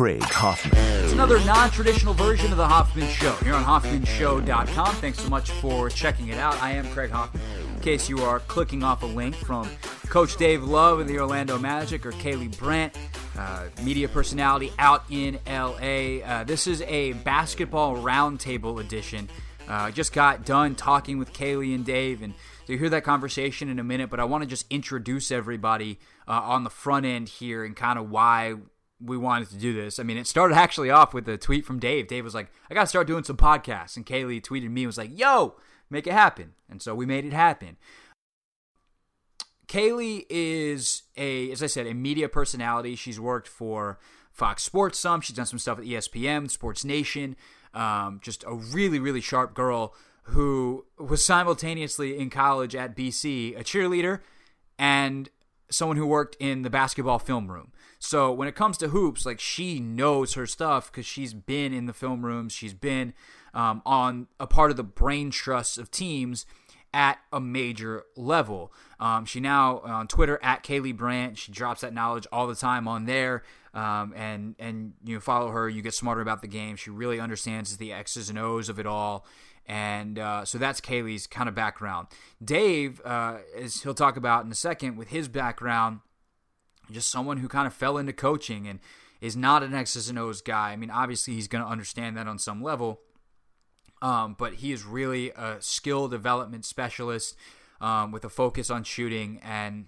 Craig Hoffman. It's another non traditional version of The Hoffman Show here on HoffmanShow.com. Thanks so much for checking it out. I am Craig Hoffman. In case you are clicking off a link from Coach Dave Love of the Orlando Magic or Kaylee Brandt, uh, media personality out in LA. Uh, this is a basketball roundtable edition. I uh, just got done talking with Kaylee and Dave, and so you hear that conversation in a minute, but I want to just introduce everybody uh, on the front end here and kind of why we wanted to do this. I mean, it started actually off with a tweet from Dave. Dave was like, I got to start doing some podcasts. And Kaylee tweeted me and was like, yo, make it happen. And so we made it happen. Kaylee is a, as I said, a media personality. She's worked for Fox Sports some. She's done some stuff at ESPN, Sports Nation. Um, just a really, really sharp girl who was simultaneously in college at BC, a cheerleader, and someone who worked in the basketball film room. So when it comes to hoops, like she knows her stuff because she's been in the film rooms, she's been um, on a part of the brain trusts of teams at a major level. Um, she now on Twitter at Kaylee Brandt. She drops that knowledge all the time on there. Um, and and you follow her, you get smarter about the game. She really understands the X's and O's of it all. And uh, so that's Kaylee's kind of background. Dave, uh, as he'll talk about in a second, with his background, just someone who kind of fell into coaching and is not an X's and O's guy. I mean, obviously he's going to understand that on some level, um, but he is really a skill development specialist um, with a focus on shooting and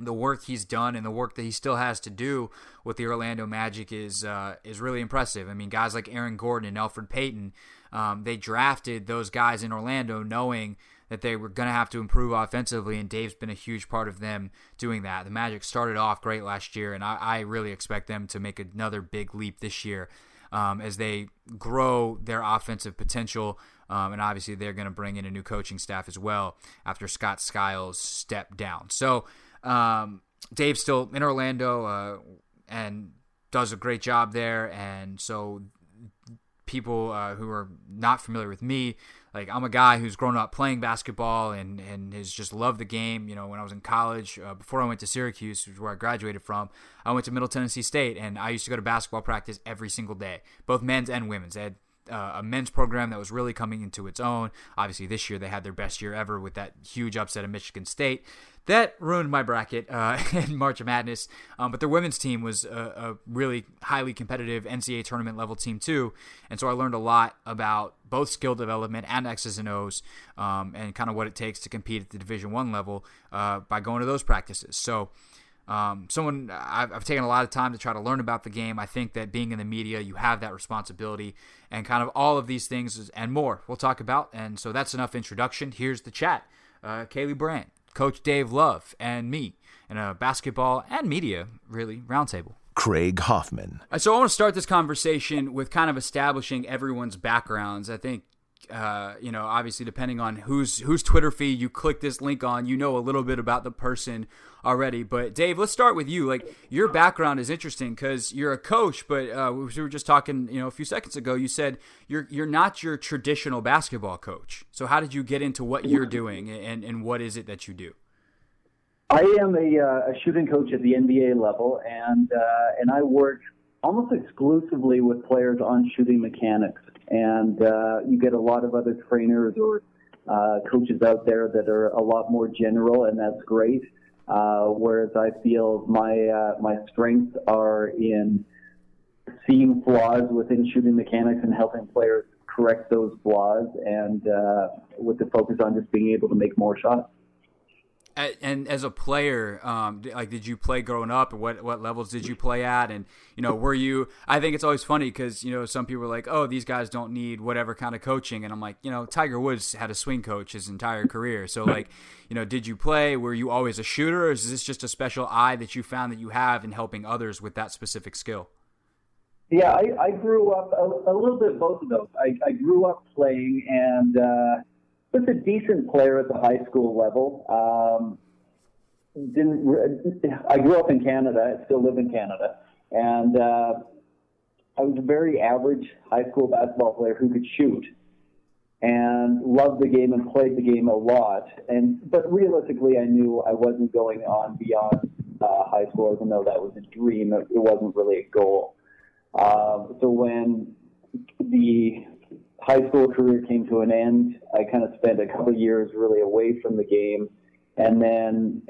the work he's done and the work that he still has to do with the Orlando Magic is uh, is really impressive. I mean, guys like Aaron Gordon and Elfrid Payton, um, they drafted those guys in Orlando knowing that they were going to have to improve offensively, and Dave's been a huge part of them doing that. The Magic started off great last year, and I, I really expect them to make another big leap this year um, as they grow their offensive potential. Um, and obviously, they're going to bring in a new coaching staff as well after Scott Skiles stepped down. So, um, Dave's still in Orlando uh, and does a great job there. And so, people uh, who are not familiar with me like I'm a guy who's grown up playing basketball and and has just loved the game. You know, when I was in college, uh, before I went to Syracuse, which is where I graduated from, I went to Middle Tennessee State, and I used to go to basketball practice every single day, both men's and women's. They had uh, a men's program that was really coming into its own. Obviously, this year they had their best year ever with that huge upset of Michigan State. That ruined my bracket uh, in March of Madness. Um, but their women's team was a, a, really highly competitive NCAA tournament level team too, and so I learned a lot about both skill development and X's and O's, um, and kind of what it takes to compete at the Division One level uh, by going to those practices. So. Um, someone I've, I've, taken a lot of time to try to learn about the game. I think that being in the media, you have that responsibility, and kind of all of these things and more we'll talk about. And so that's enough introduction. Here's the chat: uh, Kaylee Brandt, Coach Dave Love, and me, and a basketball and media really roundtable. Craig Hoffman. Uh, so I want to start this conversation with kind of establishing everyone's backgrounds. I think uh, you know, obviously depending on whose whose Twitter feed you click this link on, you know a little bit about the person already. But Dave, let's start with you. Like your background is interesting because you're a coach, but uh, we were just talking, you know, a few seconds ago. You said you're you're not your traditional basketball coach. So how did you get into what you're doing, and and what is it that you do? I am a, uh, a shooting coach at the NBA level, and uh, and I work almost exclusively with players on shooting mechanics and uh, you get a lot of other trainers or uh, coaches out there that are a lot more general, and that's great. Uh, whereas I feel my uh, my strengths are in seeing flaws within shooting mechanics and helping players correct those flaws, and uh, with the focus on just being able to make more shots and as a player, um, like, did you play growing up? What what levels did you play at? And you know, were you? I think it's always funny because you know some people are like, "Oh, these guys don't need whatever kind of coaching," and I'm like, you know, Tiger Woods had a swing coach his entire career. So like, you know, did you play? Were you always a shooter, or is this just a special eye that you found that you have in helping others with that specific skill? Yeah, I, I grew up a, a, little bit both of those. I, I grew up playing and. Uh, was a decent player at the high school level. Um, didn't I grew up in Canada. I still live in Canada, and uh, I was a very average high school basketball player who could shoot and loved the game and played the game a lot. And but realistically, I knew I wasn't going on beyond uh, high school, even though that was a dream. It, it wasn't really a goal. Uh, so when the high school career came to an end, I kind of spent a couple years really away from the game, and then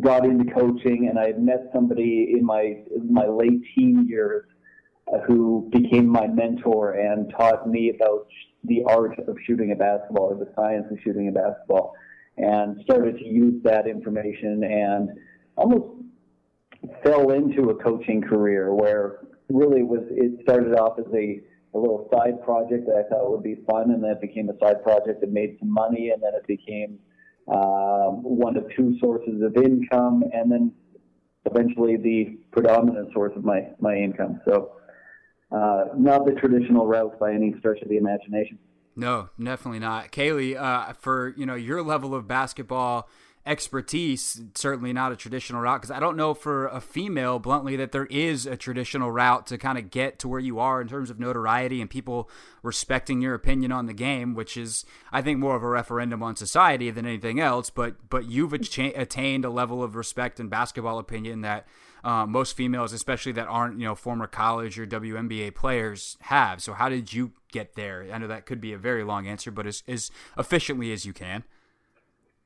got into coaching. And I met somebody in my my late teen years uh, who became my mentor and taught me about the art of shooting a basketball or the science of shooting a basketball, and started to use that information and almost fell into a coaching career where really was it started off as a, a little side project that I thought would be fun, and then it became a side project that made some money, and then it became um, one of two sources of income, and then eventually the predominant source of my my income. So, uh, not the traditional route by any stretch of the imagination. No, definitely not. Kaylee, uh, for you know your level of basketball expertise, certainly not a traditional route because I don't know for a female, bluntly, that there is a traditional route to kind of get to where you are in terms of notoriety and people respecting your opinion on the game, which is, I think, more of a referendum on society than anything else. But but you've attained a level of respect in basketball opinion that. Um, most females, especially that aren't you know former college or WNBA players, have. So how did you get there? I know that could be a very long answer, but as, as efficiently as you can.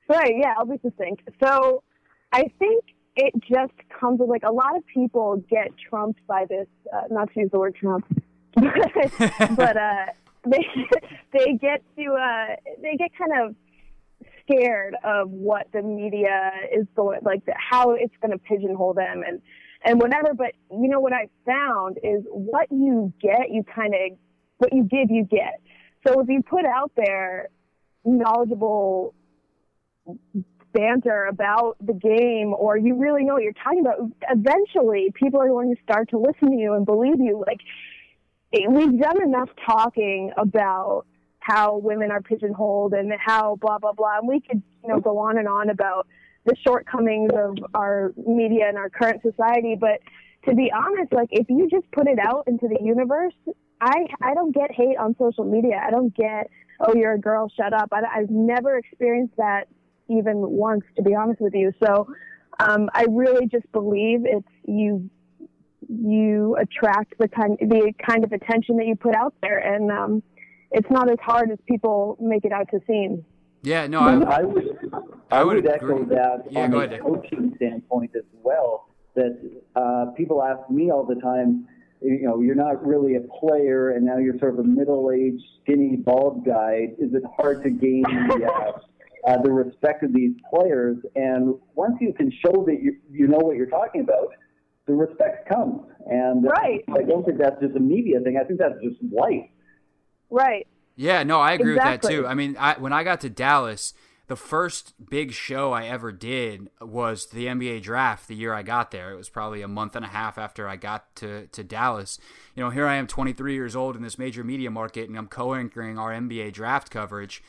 Right, yeah, I'll be succinct. So I think it just comes with like a lot of people get trumped by this, uh, not to use the word Trump, but, uh, they they get to uh, they get kind of scared of what the media is going like the, how it's going to pigeonhole them and and whatever. But you know what I found is what you get, you kind of what you give, you get. So if you put out there knowledgeable banter about the game or you really know what you're talking about, eventually people are going to start to listen to you and believe you. Like, we've done enough talking about how women are pigeonholed and how blah, blah, blah. And we could, you know, go on and on about the shortcomings of our media and our current society. But to be honest, like, if you just put it out into the universe, I, I don't get hate on social media. I don't get, oh, you're a girl, shut up. I, I've never experienced that even once, to be honest with you. So um, I really just believe it's you you attract the kind the kind of attention that you put out there, and um, it's not as hard as people make it out to seem. Yeah, no, I, I would I, I would, would echo that yeah, on a ahead. coaching standpoint as well. That uh, people ask me all the time, you know, you're not really a player, and now you're sort of a middle-aged, skinny, bald guy. Is it hard to gain the uh, uh, the respect of these players. And once you can show that you, you know what you're talking about, the respect comes. And right. I don't think that's just a media thing. I think that's just life. Right. Yeah, no, I agree exactly. with that too. I mean, I, when I got to Dallas, the first big show I ever did was the NBA draft the year I got there. It was probably a month and a half after I got to, to Dallas. You know, here I am 23 years old in this major media market and I'm co-anchoring our NBA draft coverage.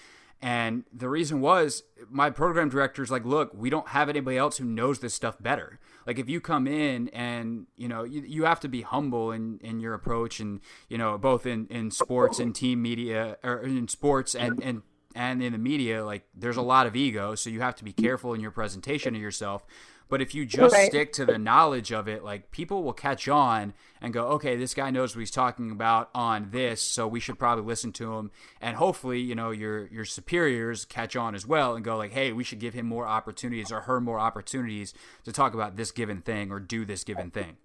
And the reason was my program director's like, look, we don't have anybody else who knows this stuff better. Like if you come in and, you know, you, you have to be humble in, in your approach and, you know, both in, in sports and team media or in sports and, and, and in the media, like there's a lot of ego. So you have to be careful in your presentation of yourself. But if you just right. stick to the knowledge of it, like people will catch on and go, okay, this guy knows what he's talking about on this, so we should probably listen to him. And hopefully, you know, your your superiors catch on as well and go like, hey, we should give him more opportunities or her more opportunities to talk about this given thing or do this given thing.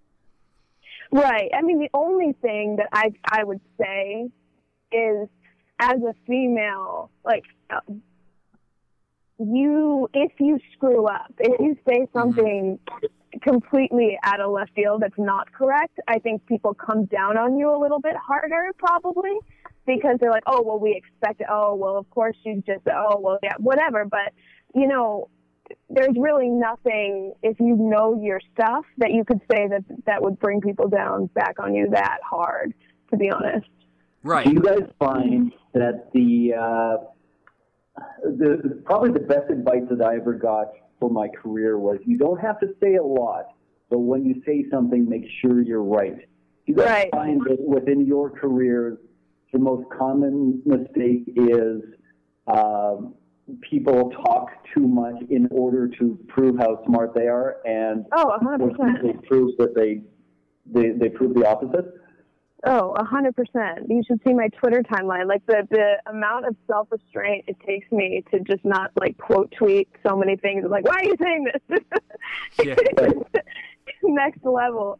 Right. I mean, the only thing that I I would say is as a female, like uh, you if you screw up, if you say mm-hmm. something completely out of left field that's not correct, I think people come down on you a little bit harder probably because they're like, oh well, we expect it. Oh well, of course she's just oh well, yeah, whatever. But you know, there's really nothing if you know your stuff that you could say that that would bring people down back on you that hard. To be honest. Right. Do you guys find that the uh, the probably the best advice that I ever got for my career was you don't have to say a lot, but when you say something, make sure you're right. You guys right. find that within your careers, the most common mistake is um, people talk too much in order to prove how smart they are, and oh, 100%. prove that they they they prove the opposite. Oh, a hundred percent. You should see my Twitter timeline. Like the the amount of self restraint it takes me to just not like quote tweet so many things. I'm like, why are you saying this? Yeah. Next level.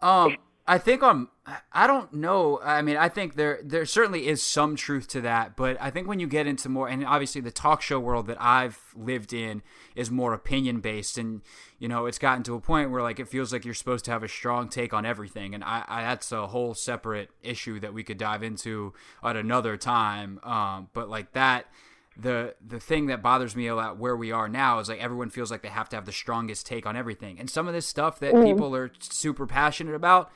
Um, I think I'm. I don't know. I mean, I think there there certainly is some truth to that, but I think when you get into more, and obviously the talk show world that I've lived in is more opinion based, and you know, it's gotten to a point where like it feels like you're supposed to have a strong take on everything, and I, I that's a whole separate issue that we could dive into at another time. Um, but like that the the thing that bothers me about where we are now is like everyone feels like they have to have the strongest take on everything, and some of this stuff that people are super passionate about,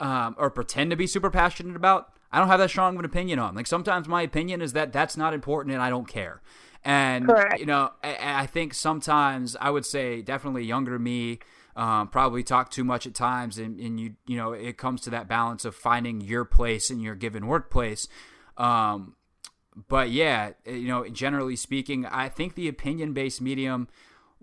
um, or pretend to be super passionate about, I don't have that strong of an opinion on. Like sometimes my opinion is that that's not important and I don't care. And Correct. you know, I, I think sometimes I would say definitely younger me um, probably talk too much at times, and, and you you know it comes to that balance of finding your place in your given workplace. Um, but yeah, you know, generally speaking, I think the opinion based medium,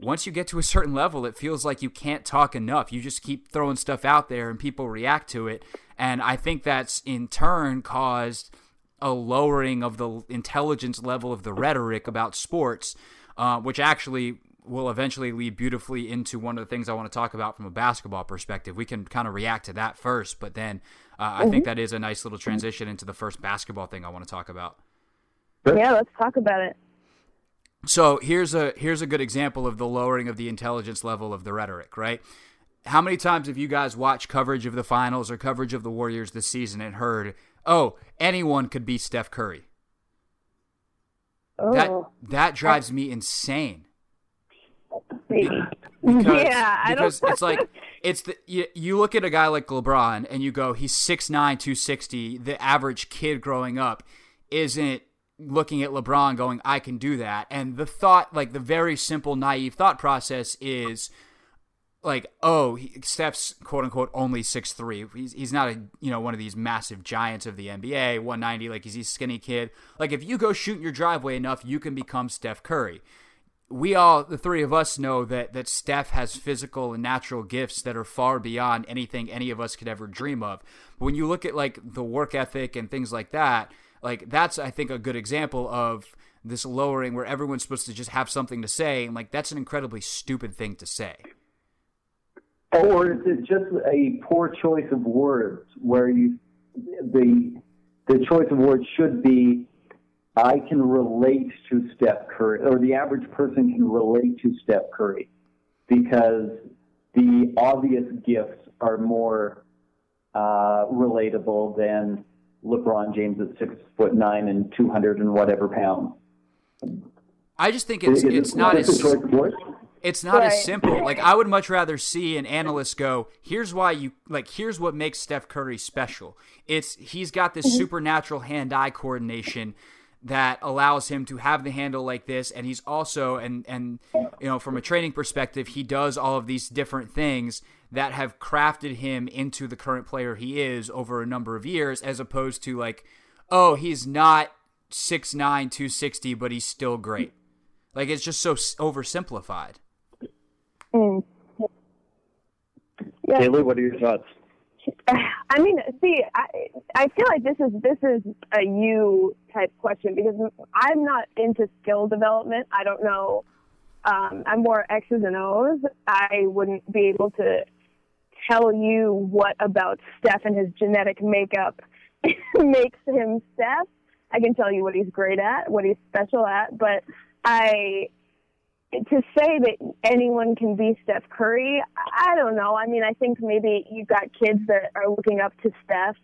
once you get to a certain level, it feels like you can't talk enough. You just keep throwing stuff out there and people react to it. And I think that's in turn caused a lowering of the intelligence level of the rhetoric about sports, uh, which actually will eventually lead beautifully into one of the things I want to talk about from a basketball perspective. We can kind of react to that first, but then uh, I think that is a nice little transition into the first basketball thing I want to talk about. Yeah, let's talk about it. So here's a here's a good example of the lowering of the intelligence level of the rhetoric, right? How many times have you guys watched coverage of the finals or coverage of the Warriors this season and heard, "Oh, anyone could beat Steph Curry"? Oh, That that drives me insane. Because, yeah, I don't. because it's like it's the you, you look at a guy like LeBron and you go he's 6'9 260 the average kid growing up isn't looking at LeBron going I can do that. And the thought like the very simple naive thought process is like oh he, Steph's quote unquote only 6'3 he's he's not a you know one of these massive giants of the NBA 190 like he's a skinny kid. Like if you go shoot in your driveway enough you can become Steph Curry. We all the three of us know that that Steph has physical and natural gifts that are far beyond anything any of us could ever dream of. But when you look at like the work ethic and things like that, like that's I think a good example of this lowering where everyone's supposed to just have something to say and like that's an incredibly stupid thing to say. Or is it just a poor choice of words where you the the choice of words should be I can relate to Steph Curry or the average person can relate to Steph Curry because the obvious gifts are more uh, relatable than LeBron James at six foot nine and two hundred and whatever pounds. I just think it's Is it's not as choice of words? It's not as simple. Like I would much rather see an analyst go, "Here's why you like. Here's what makes Steph Curry special. It's he's got this mm-hmm. supernatural hand-eye coordination that allows him to have the handle like this, and he's also and and you know from a training perspective, he does all of these different things that have crafted him into the current player he is over a number of years, as opposed to like, oh, he's not 6'9", 260, but he's still great. Like it's just so oversimplified. Mm. Yeah. Kaylee, what are your thoughts? I mean, see, I I feel like this is this is a you type question because I'm not into skill development. I don't know. Um, I'm more X's and O's. I wouldn't be able to tell you what about Steph and his genetic makeup makes him Steph. I can tell you what he's great at, what he's special at, but I to say that anyone can be Steph Curry, I don't know. I mean, I think maybe you've got kids that are looking up to Steph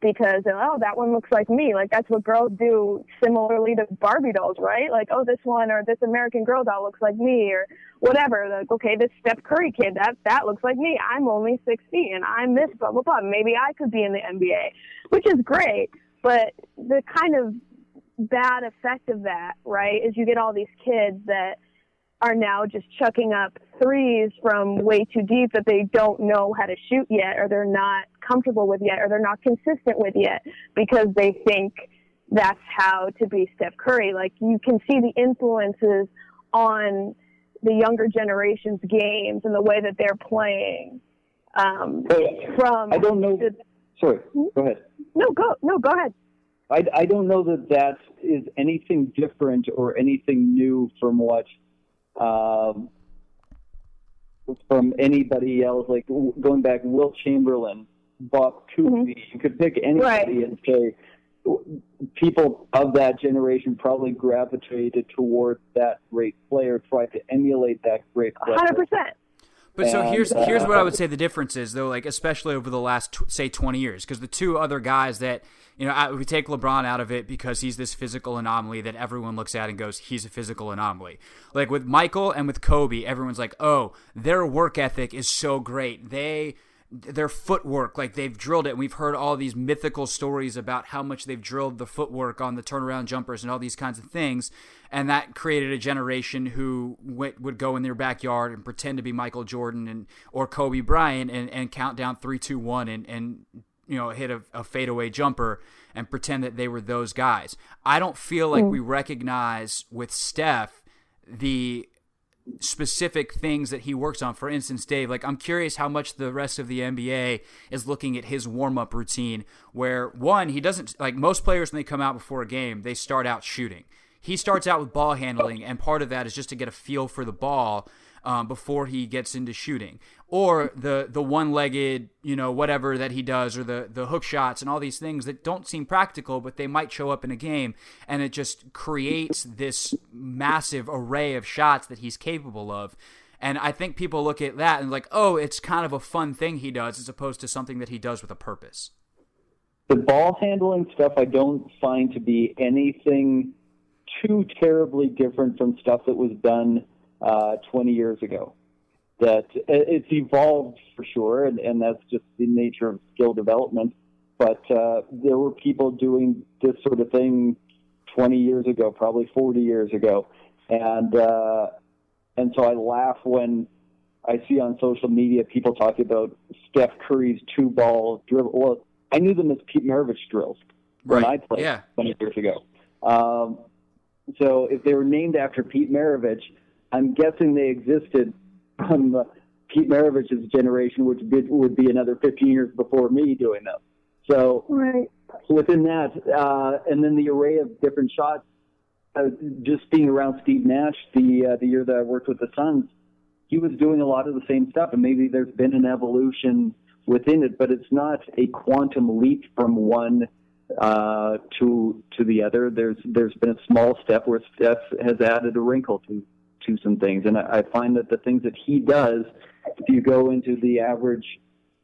because oh, that one looks like me. Like that's what girls do similarly to Barbie dolls, right? Like oh, this one or this American Girl doll looks like me or whatever. Like okay, this Steph Curry kid that that looks like me. I'm only six feet and I'm this blah blah blah. Maybe I could be in the NBA, which is great. But the kind of bad effect of that, right, is you get all these kids that are now just chucking up threes from way too deep that they don't know how to shoot yet, or they're not comfortable with yet, or they're not consistent with yet because they think that's how to be Steph Curry. Like you can see the influences on the younger generation's games and the way that they're playing um, from I don't know. the- Sorry, go ahead. no go no go ahead I, I don't know that that is anything different or anything new from what um, from anybody else. Like going back, Wilt Chamberlain, Bob Cousy. You could pick anybody Right. and say people of that generation probably gravitated towards that great player, tried to emulate that great player. 100% But so here's uh, here's what I would say the difference is though, like especially over the last say 20 years, because the two other guys that you know I, we take LeBron out of it because he's this physical anomaly that everyone looks at and goes he's a physical anomaly. Like with Michael and with Kobe, everyone's like, oh, their work ethic is so great. They their footwork, like they've drilled it. And we've heard all these mythical stories about how much they've drilled the footwork on the turnaround jumpers and all these kinds of things. And that created a generation who went, would go in their backyard and pretend to be Michael Jordan and or Kobe Bryant and, and count down three, two, one, and and you know hit a, a fadeaway jumper and pretend that they were those guys. I don't feel like we hmm. recognize with Steph the specific things that he works on. For instance, Dave, like I'm curious how much the rest of the NBA is looking at his warm up routine, where one, he doesn't like most players when they come out before a game, they start out shooting. He starts out with ball handling, and part of that is just to get a feel for the ball um, before he gets into shooting, or the the one legged, you know, whatever that he does, or the the hook shots and all these things that don't seem practical, but they might show up in a game, and it just creates this massive array of shots that he's capable of. And I think people look at that and like, oh, it's kind of a fun thing he does, as opposed to something that he does with a purpose. The ball handling stuff I don't find to be anything too terribly different from stuff that was done uh, 20 years ago. That it's evolved for sure, and, and that's just the nature of skill development. But uh, there were people doing this sort of thing 20 years ago, probably 40 years ago, and uh, and so I laugh when I see on social media people talking about Steph Curry's two ball dribble. Well, I knew them as Pete Maravich drills when Right. I played Yeah. 20 years ago. Um, so if they were named after Pete Maravich, I'm guessing they existed from uh, Pete Maravich's generation, which would, would be another 15 years before me doing them. So right within that, uh, and then the array of different shots. Uh, just being around Steve Nash the uh, the year that I worked with the Suns, he was doing a lot of the same stuff, and maybe there's been an evolution within it, but it's not a quantum leap from one uh, to to the other. There's there's been a small step where Steph has added a wrinkle to to some things, and I, I find that the things that he does, if you go into the average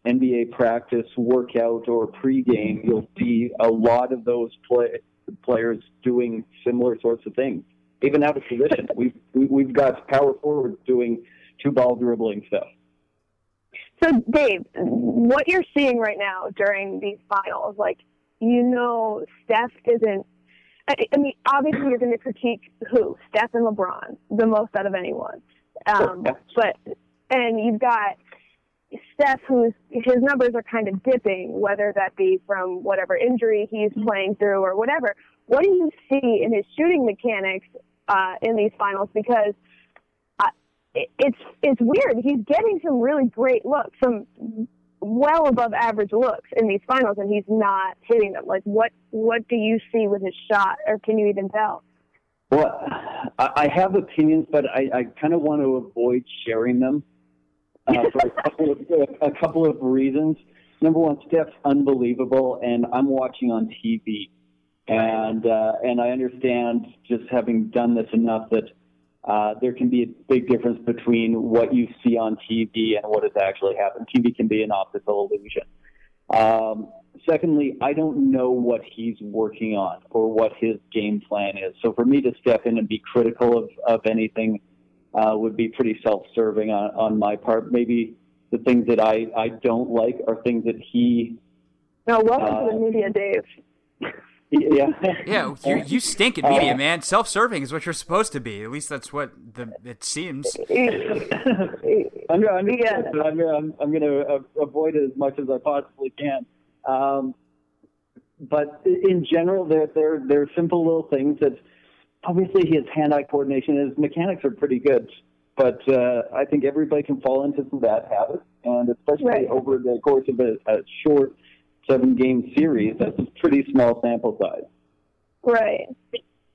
NBA practice, workout, or pregame, you'll see a lot of those play, players doing similar sorts of things. Even out of position, we've we, we've got power forwards doing two ball dribbling stuff. So, Dave, what you're seeing right now during these finals, like, you know, Steph isn't. I, I mean, obviously, you're going to critique who? Steph and LeBron, the most out of anyone. Um, but, and you've got Steph, who's his numbers are kind of dipping, whether that be from whatever injury he's playing through or whatever. What do you see in his shooting mechanics uh, in these finals? Because it- it's it's weird. He's getting some really great looks, some well above average looks in these finals, and he's not hitting them. Like, what what do you see with his shot, or can you even tell? Well, I I have opinions, but I, I kind of want to avoid sharing them uh, for a couple of a couple of reasons. Number one, Steph's unbelievable, and I'm watching on TV, and uh, and I understand just having done this enough that uh, there can be a big difference between what you see on TV and what has actually happened. TV can be an optical illusion. Um, secondly, I don't know what he's working on or what his game plan is. So for me to step in and be critical of, of anything uh, would be pretty self-serving on, on my part. Maybe the things that I, I don't like are things that he, No, welcome Uh, to the media, Dave. yeah, Yeah, you, you stink at media, man. Self-serving is what you're supposed to be. At least that's what the it seems. I'm, I'm, Yeah. I'm, I'm, I'm going to uh, avoid it as much as I possibly can. Um, but in general, there there there are simple little things that obviously his hand-eye coordination, his mechanics are pretty good. But uh, I think everybody can fall into some bad habits, and especially Right. over the course of a, a short seven-game series, that's a pretty small sample size. Right.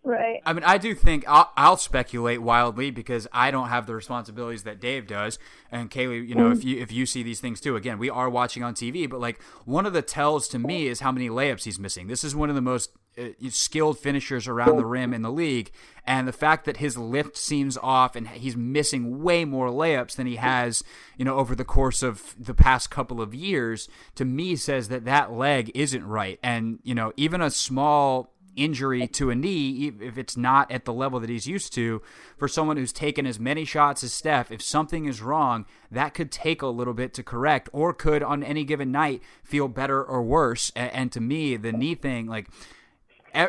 Right. I mean, I do think I'll, I'll speculate wildly because I don't have the responsibilities that Dave does. And Kaylee, you know, if mm. you if you see these things too, again, we are watching on TV. But like one of the tells to me is how many layups he's missing. This is one of the most Uh, skilled finishers around the rim in the league, and the fact that his lift seems off and he's missing way more layups than he has, you know, over the course of the past couple of years, to me says that that leg isn't right. And you know, even a small injury to a knee, if it's not at the level that he's used to, for someone who's taken as many shots as Steph, if something is wrong, that could take a little bit to correct, or could on any given night feel better or worse. And, to me, the knee thing, like.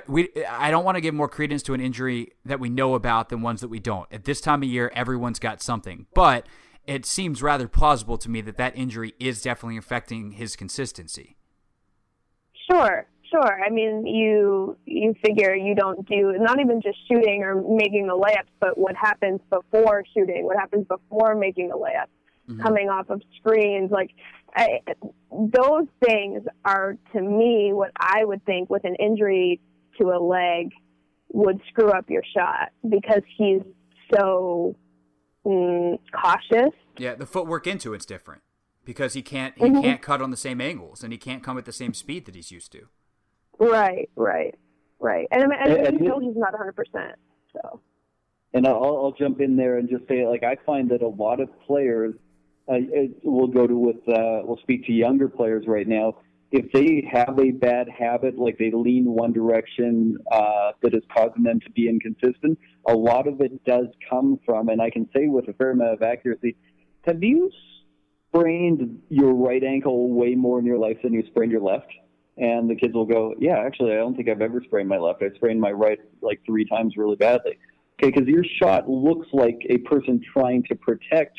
We, I don't want to give more credence to an injury that we know about than ones that we don't. At this time of year, everyone's got something, but it seems rather plausible to me that that injury is definitely affecting his consistency. Sure, sure. I mean, you you figure you don't do not even just shooting or making the layups, but what happens before shooting, what happens before making the layup, mm-hmm. coming off of screens, like I, those things are to me what I would think with an injury to a leg would screw up your shot because he's so mm, cautious. Yeah, the footwork into it's different because he can't he Mhm. can't cut on the same angles and he can't come at the same speed that he's used to. Right, right, right. And I mean, you you- know he's not 100%. So. And I'll, I'll jump in there and just say, like, I find that a lot of players, uh, we'll go to with, uh, we'll speak to younger players right now. If they have a bad habit, like they lean one direction uh, that is causing them to be inconsistent, a lot of it does come from, and I can say with a fair amount of accuracy, have you sprained your right ankle way more in your life than you sprained your left? And the kids will go, yeah, actually, I don't think I've ever sprained my left. I sprained my right like three times really badly. Okay, because your shot looks like a person trying to protect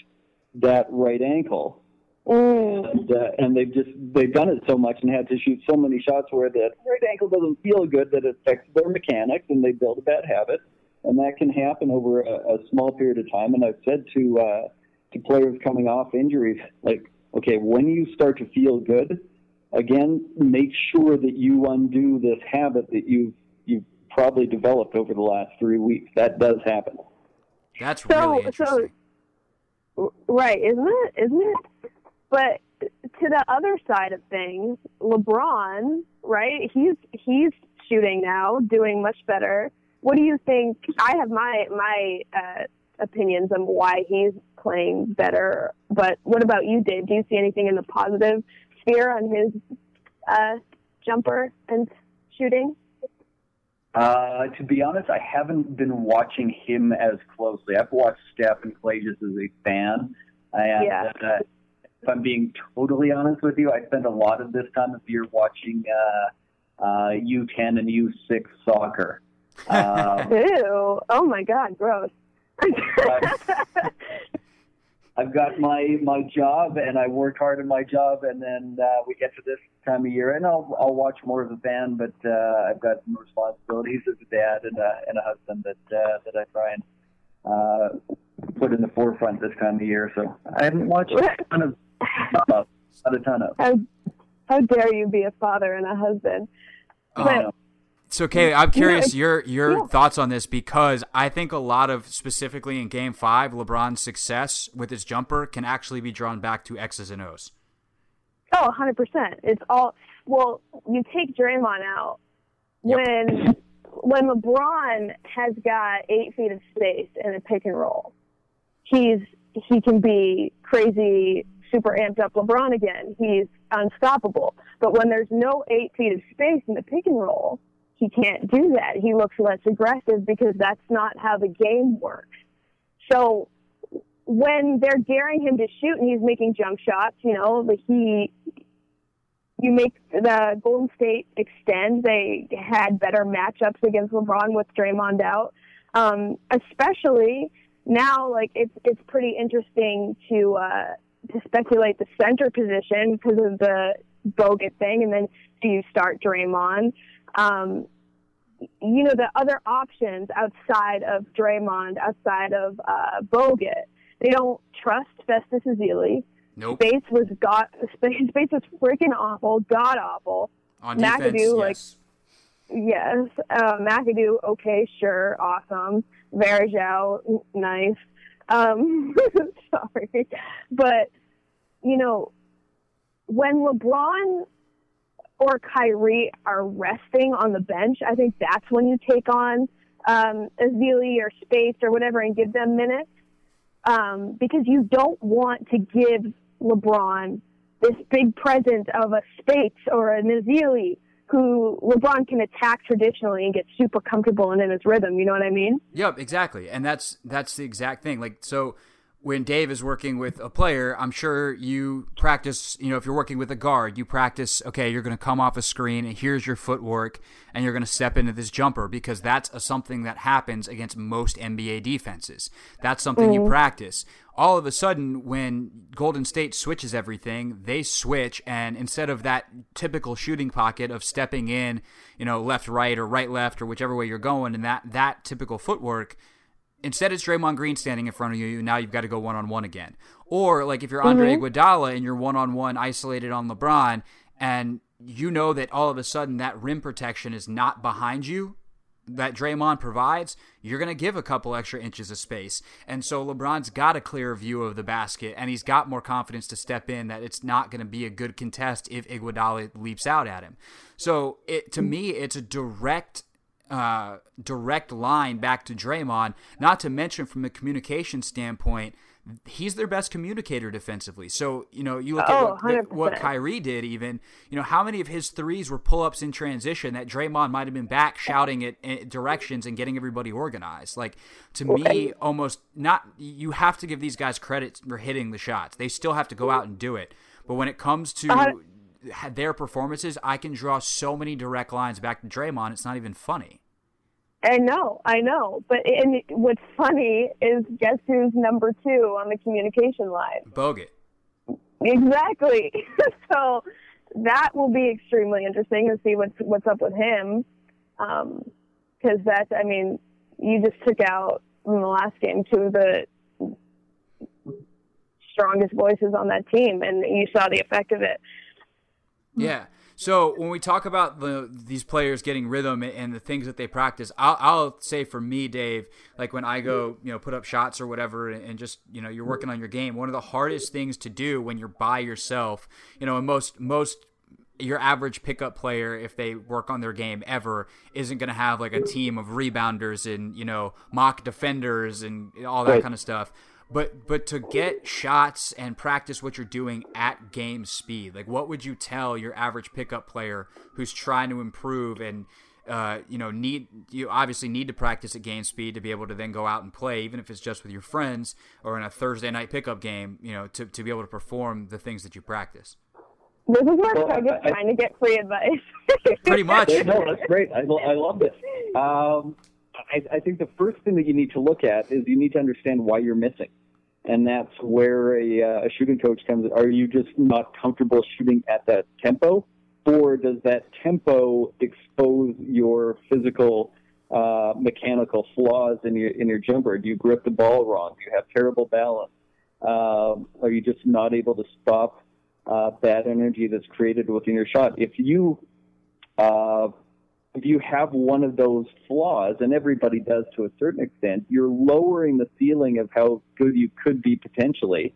that right ankle, Mm. and, uh, and they've just they've done it so much and had to shoot so many shots where that right ankle doesn't feel good that it affects their mechanics and they build a bad habit, and that can happen over a, a small period of time. And I've said to uh, to players coming off injuries, like, okay, when you start to feel good, again, make sure that you undo this habit that you've you've probably developed over the last three weeks. That does happen. That's So- really so- interesting. Right, isn't it? Isn't it? But to the other side of things, LeBron, right? He's he's shooting now, doing much better. What do you think? I have my my uh, opinions on why he's playing better. But what about you, Dave? Do you see anything in the positive sphere on his uh, jumper and shooting? Uh, to be honest, I haven't been watching him as closely. I've watched Steph and Clay just as a fan, and Yeah. uh, if I'm being totally honest with you, I spend a lot of this time of year watching uh, uh, U10 and U6 soccer. Um, Ew! Oh my God, gross. I've got my my job, and I work hard in my job, and then uh, we get to this time of year, and I'll I'll watch more as a fan, but uh, I've got some responsibilities as a dad and a and a husband that uh, that I try and uh, put in the forefront this time of year. So I haven't watched a ton of not a ton of. how, how dare you be a father and a husband? But Um, so, Kay, I'm curious it's- your your yeah. thoughts on this because I think a lot of specifically in Game Five, LeBron's success with his jumper can actually be drawn back to X's and O's. Oh, 100%. It's all well, you take Draymond out Yep. when when LeBron has got 8 feet of space in a pick and roll. He's he can be crazy super amped up LeBron again. He's unstoppable. But when there's no 8 feet of space in the pick and roll, he can't do that. He looks less aggressive because that's not how the game works. So when they're daring him to shoot and he's making jump shots, you know, he, you make the Golden State extend. They had better matchups against LeBron with Draymond out, um, especially now. Like it's it's pretty interesting to uh, to speculate the center position because of the Bogut thing, and then do you start Draymond? Um, you know the other options outside of Draymond, outside of uh, Bogut, they don't trust Festus Ezeli. Nope. Space was got space, space was freaking awful, god awful. On McAdoo, defense, like- yes. Yes, uh, McAdoo, okay, sure, awesome. Varejao, nice. Um, sorry, but you know, when LeBron or Kyrie are resting on the bench, I think that's when you take on um, Ezeli or Space or whatever and give them minutes. Um, because you don't want to give LeBron this big presence of a Space or a Nazili who LeBron can attack traditionally and get super comfortable and in his rhythm. You know what I mean? Yep, exactly. And that's that's the exact thing. Like so when Dave is working with a player, I'm sure you practice, you know, if you're working with a guard, you practice, okay, you're going to come off a screen and here's your footwork and you're going to step into this jumper because that's a, something that happens against most NBA defenses. That's something you mm. practice. All of a sudden, when Golden State switches everything, they switch, and instead of that typical shooting pocket of stepping in, you know, left, right, or right, left, or whichever way you're going, and that that typical footwork, instead it's Draymond Green standing in front of you. Now you've got to go one on one again. Or like if you're Andre mm-hmm. Iguodala and you're one on one isolated on LeBron, and you know that all of a sudden that rim protection is not behind you. That Draymond provides, you're going to give a couple extra inches of space. And so LeBron's got a clear view of the basket and he's got more confidence to step in that it's not going to be a good contest if Iguodala leaps out at him. So it to me, it's a direct uh, direct line back to Draymond. Not to mention from a communication standpoint, he's their best communicator defensively. So you know, you look Oh, at what, what 100%. Kyrie did. Even you know, how many of his threes were pull ups in transition that Draymond might have been back shouting at, directions and getting everybody organized. Like to me, almost not. You have to give these guys credit for hitting the shots. They still have to go out and do it. But when it comes to Uh, their performances, I can draw so many direct lines back to Draymond. It's not even funny. I know, I know. But and what's funny is guess who's number two on the communication line? Bogut. Exactly. so that will be extremely interesting to see what's what's up with him. Um, because that's, I mean, you just took out in the last game two of the strongest voices on that team, and you saw the effect of it. Yeah. So when we talk about the these players getting rhythm and the things that they practice, I'll, I'll say for me, Dave, like when I go, you know, put up shots or whatever, and just you know, you're working on your game. One of the hardest things to do when you're by yourself, you know, and most most your average pickup player, if they work on their game ever, isn't going to have like a team of rebounders and you know mock defenders and all that Right. kind of stuff. But but to get shots and practice what you're doing at game speed, like what would you tell your average pickup player who's trying to improve and uh, you know need you obviously need to practice at game speed to be able to then go out and play, even if it's just with your friends or in a Thursday night pickup game, you know, to, to be able to perform the things that you practice. This is where Well, Craig is I- trying to get free advice. Pretty much. no, that's great. I, I love this. Um, I, I think the first thing that you need to look at is you need to understand why you're missing. And that's where a, uh, a shooting coach comes. Are you just not comfortable shooting at that tempo? Or does that tempo expose your physical, uh, mechanical flaws in your, in your jumper? Do you grip the ball wrong? Do you have terrible balance? Um, are you just not able to stop uh, bad energy that's created within your shot? If you uh, if you have one of those flaws, and everybody does to a certain extent, you're lowering the ceiling of how good you could be potentially.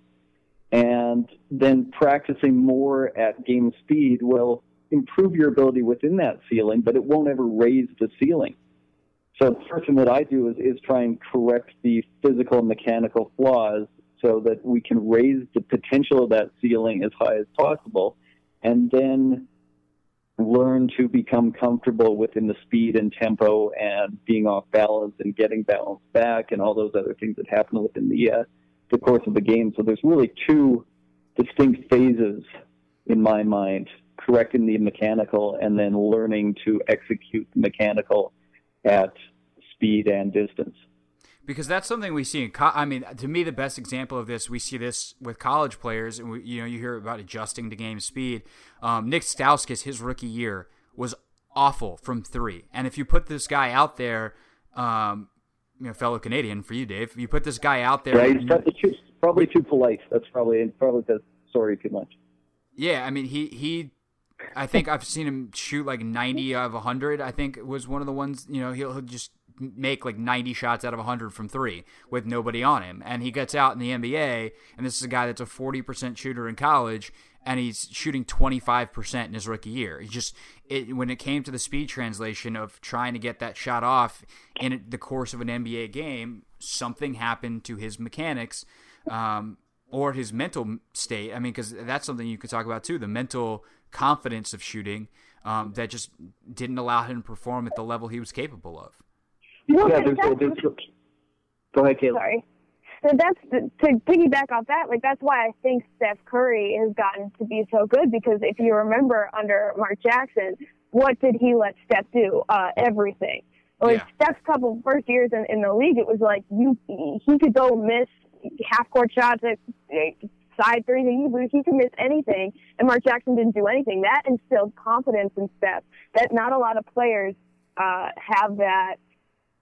And then practicing more at game speed will improve your ability within that ceiling, but it won't ever raise the ceiling. So the first thing that I do is, is try and correct the physical and mechanical flaws so that we can raise the potential of that ceiling as high as possible. And then learn to become comfortable within the speed and tempo and being off balance and getting balance back and all those other things that happen within the uh, the course of the game. So there's really two distinct phases in my mind: correcting the mechanical and then learning to execute the mechanical at speed and distance. Because that's something we see in co- I mean to me the best example of this we see this with college players and we, you know you hear about adjusting to game speed um, Nik Stauskas his rookie year was awful from 3 and if you put this guy out there um, you know fellow Canadian for you Dave if you put this guy out there Yeah, he's probably too, probably too polite. That's probably probably the story too much. Yeah, I mean he he I think I've seen him shoot like 90 out of 100. I think was one of the ones, you know, he'll, he'll just make like 90 shots out of 100 from 3 with nobody on him. And he gets out in the NBA and this is a guy that's a 40% shooter in college and he's shooting 25% in his rookie year. He just it, when it came to the speed translation of trying to get that shot off in the course of an NBA game, something happened to his mechanics um, or his mental state. I mean, because that's something you could talk about too the mental confidence of shooting um, that just didn't allow him to perform at the level he was capable of. Yeah, there's, there's, go ahead, Kaylee. Sorry. So that's to piggyback off that. Like that's why I think Steph Curry has gotten to be so good because if you remember under Mark Jackson, what did he let Steph do? Uh, everything. Like yeah. Steph's couple first years in, in the league, it was like you he could go miss half court shots, at, side threes, he he could miss anything, and Mark Jackson didn't do anything. That instilled confidence in Steph that not a lot of players uh, have that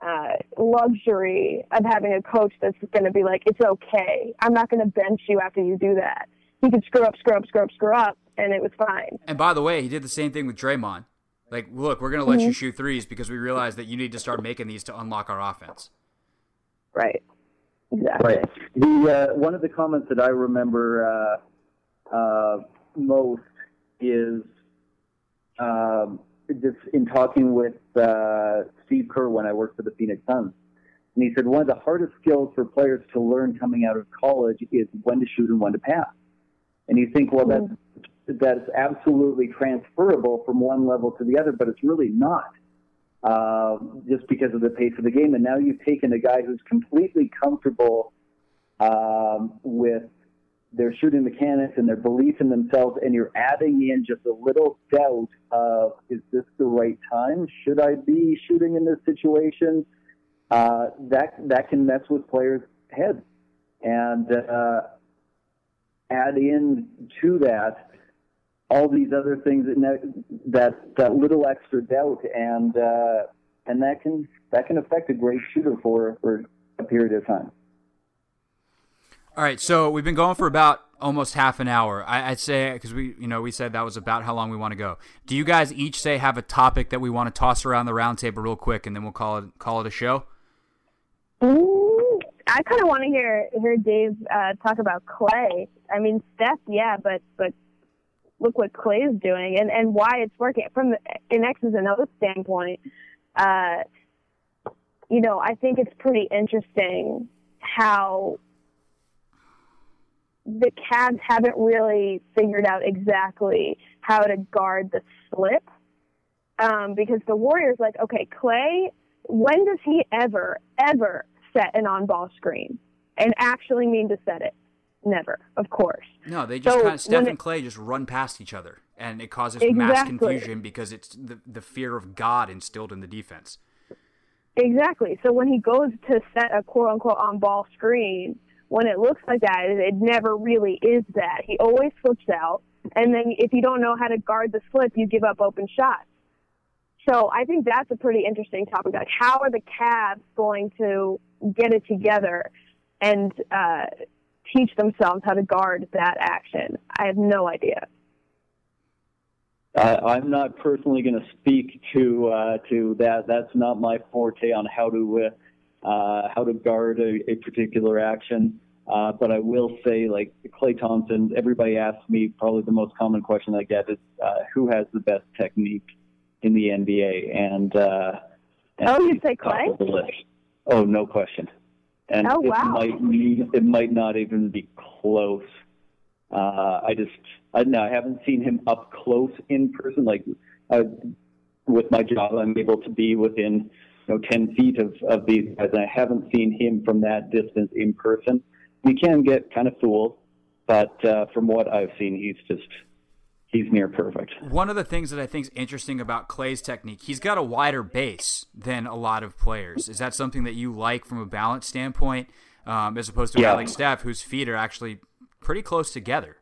uh, luxury of having a coach that's going to be like, it's okay. I'm not going to bench you after you do that. He could screw up, screw up, screw up, screw up, and it was fine. And by the way, he did the same thing with Draymond. Like, look, we're going to let mm-hmm. you shoot threes because we realize that you need to start making these to unlock our offense. Right. Exactly. Right. The uh, one of the comments that I remember uh, uh, most is um, just in talking with uh, Steve Kerr when I worked for the Phoenix Suns. And he said one of the hardest skills for players to learn coming out of college is when to shoot and when to pass. And you think, well, that's, mm-hmm. that's absolutely transferable from one level to the other, but it's really not. Uh, just because of the pace of the game. And now you've taken a guy who's completely comfortable um, with their shooting mechanics and their belief in themselves, and you're adding in just a little doubt of is this the right time? Should I be shooting in this situation? Uh, that that can mess with players' heads, and uh, add in to that all these other things that that, that little extra doubt, and uh, and that can that can affect a great shooter for for a period of time. All right, so we've been going for about almost half an hour. I, would say because we, you know, we said that was about how long we want to go. Do you guys each say have a topic that we want to toss around the roundtable real quick, and then we'll call it call it a show? Ooh, I kind of want to hear hear Dave uh, talk about Klay. I mean, Steph, yeah, but but look what Klay is doing and and why it's working from an X's and O's standpoint. Uh, you know, I think it's pretty interesting how the Cavs haven't really figured out exactly how to guard the slip. Um, because the Warriors, like, okay, Klay, when does he ever, ever set an on ball screen and actually mean to set it? Never, of course. No, they just so kind of, Steph and Klay just run past each other, and it causes exactly. mass confusion because it's the, the fear of God instilled in the defense. Exactly. So when he goes to set a quote unquote on ball screen, when it looks like that, it never really is that. He always flips out, and then if you don't know how to guard the flip, you give up open shots. So I think that's a pretty interesting topic. Like, how are the Cavs going to get it together and uh, teach themselves how to guard that action? I have no idea. Uh, I'm not personally going to speak to uh, to that. That's not my forte on how to uh, how to guard a, a particular action. Uh, but I will say, like Klay Thompson, everybody asks me probably the most common question I get is uh, who has the best technique in the NBA, and, uh, and oh, you say Klay? Oh, no question. And oh, it wow. might it might not even be close. Uh, I just I no, I haven't seen him up close in person. Like uh, with my job, I'm able to be within you know 10 feet of, of these guys. And I haven't seen him from that distance in person. We can get kind of fooled, but uh, from what I've seen, he's just he's near perfect. One of the things that I think is interesting about Klay's technique, he's got a wider base than a lot of players. Is that something that you like from a balance standpoint, um, as opposed to yeah. like Steph, whose feet are actually pretty close together?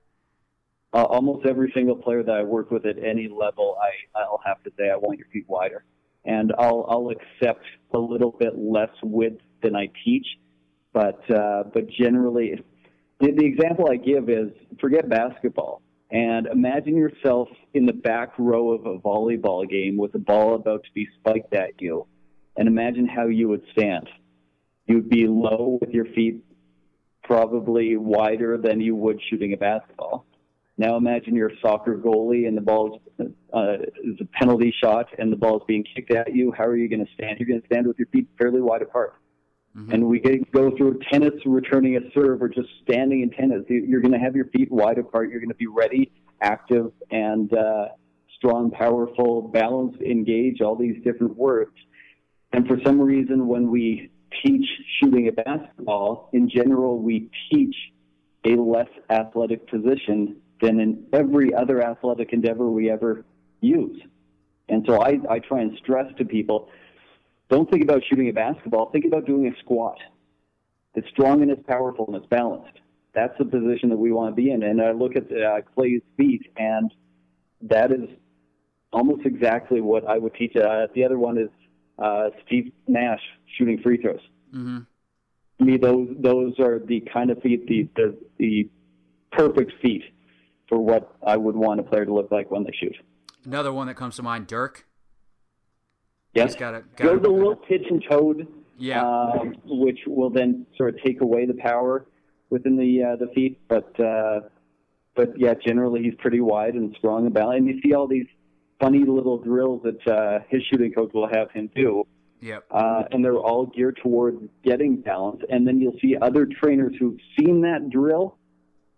Uh, almost every single player that I work with at any level, I I'll have to say I want your feet wider, and I'll I'll accept a little bit less width than I teach, but uh, but generally the, the example I give is forget basketball and imagine yourself in the back row of a volleyball game with the ball about to be spiked at you, and imagine how you would stand. You'd be low with your feet probably wider than you would shooting a basketball. Now imagine you're a soccer goalie and the ball uh, is a penalty shot and the ball is being kicked at you. How are you going to stand? You're going to stand with your feet fairly wide apart. Mm-hmm. And we go through tennis, returning a serve, or just standing in tennis. You're going to have your feet wide apart. You're going to be ready, active, and uh, strong, powerful, balanced, engaged, all these different words. And for some reason, when we teach shooting a basketball, in general, we teach a less athletic position than in every other athletic endeavor we ever use. And so I, I try and stress to people don't think about shooting a basketball, think about doing a squat. It's strong and it's powerful and it's balanced. That's the position that we want to be in. And I look at uh, Klay's feet, and that is almost exactly what I would teach. Uh, the other one is uh, Steve Nash shooting free throws. Mm-hmm. To me, those those are the kind of feet, the, the the perfect feet for what I would want a player to look like when they shoot. Another one that comes to mind, Dirk. Yes, He's got a, got goes a, a little pitch and toed. Yeah, uh, which will then sort of take away the power within the uh, the feet. But uh, but yeah, generally he's pretty wide and strong and balanced. And you see all these funny little drills that uh, his shooting coach will have him do. Yep. Uh, and they're all geared towards getting balance. And then you'll see other trainers who've seen that drill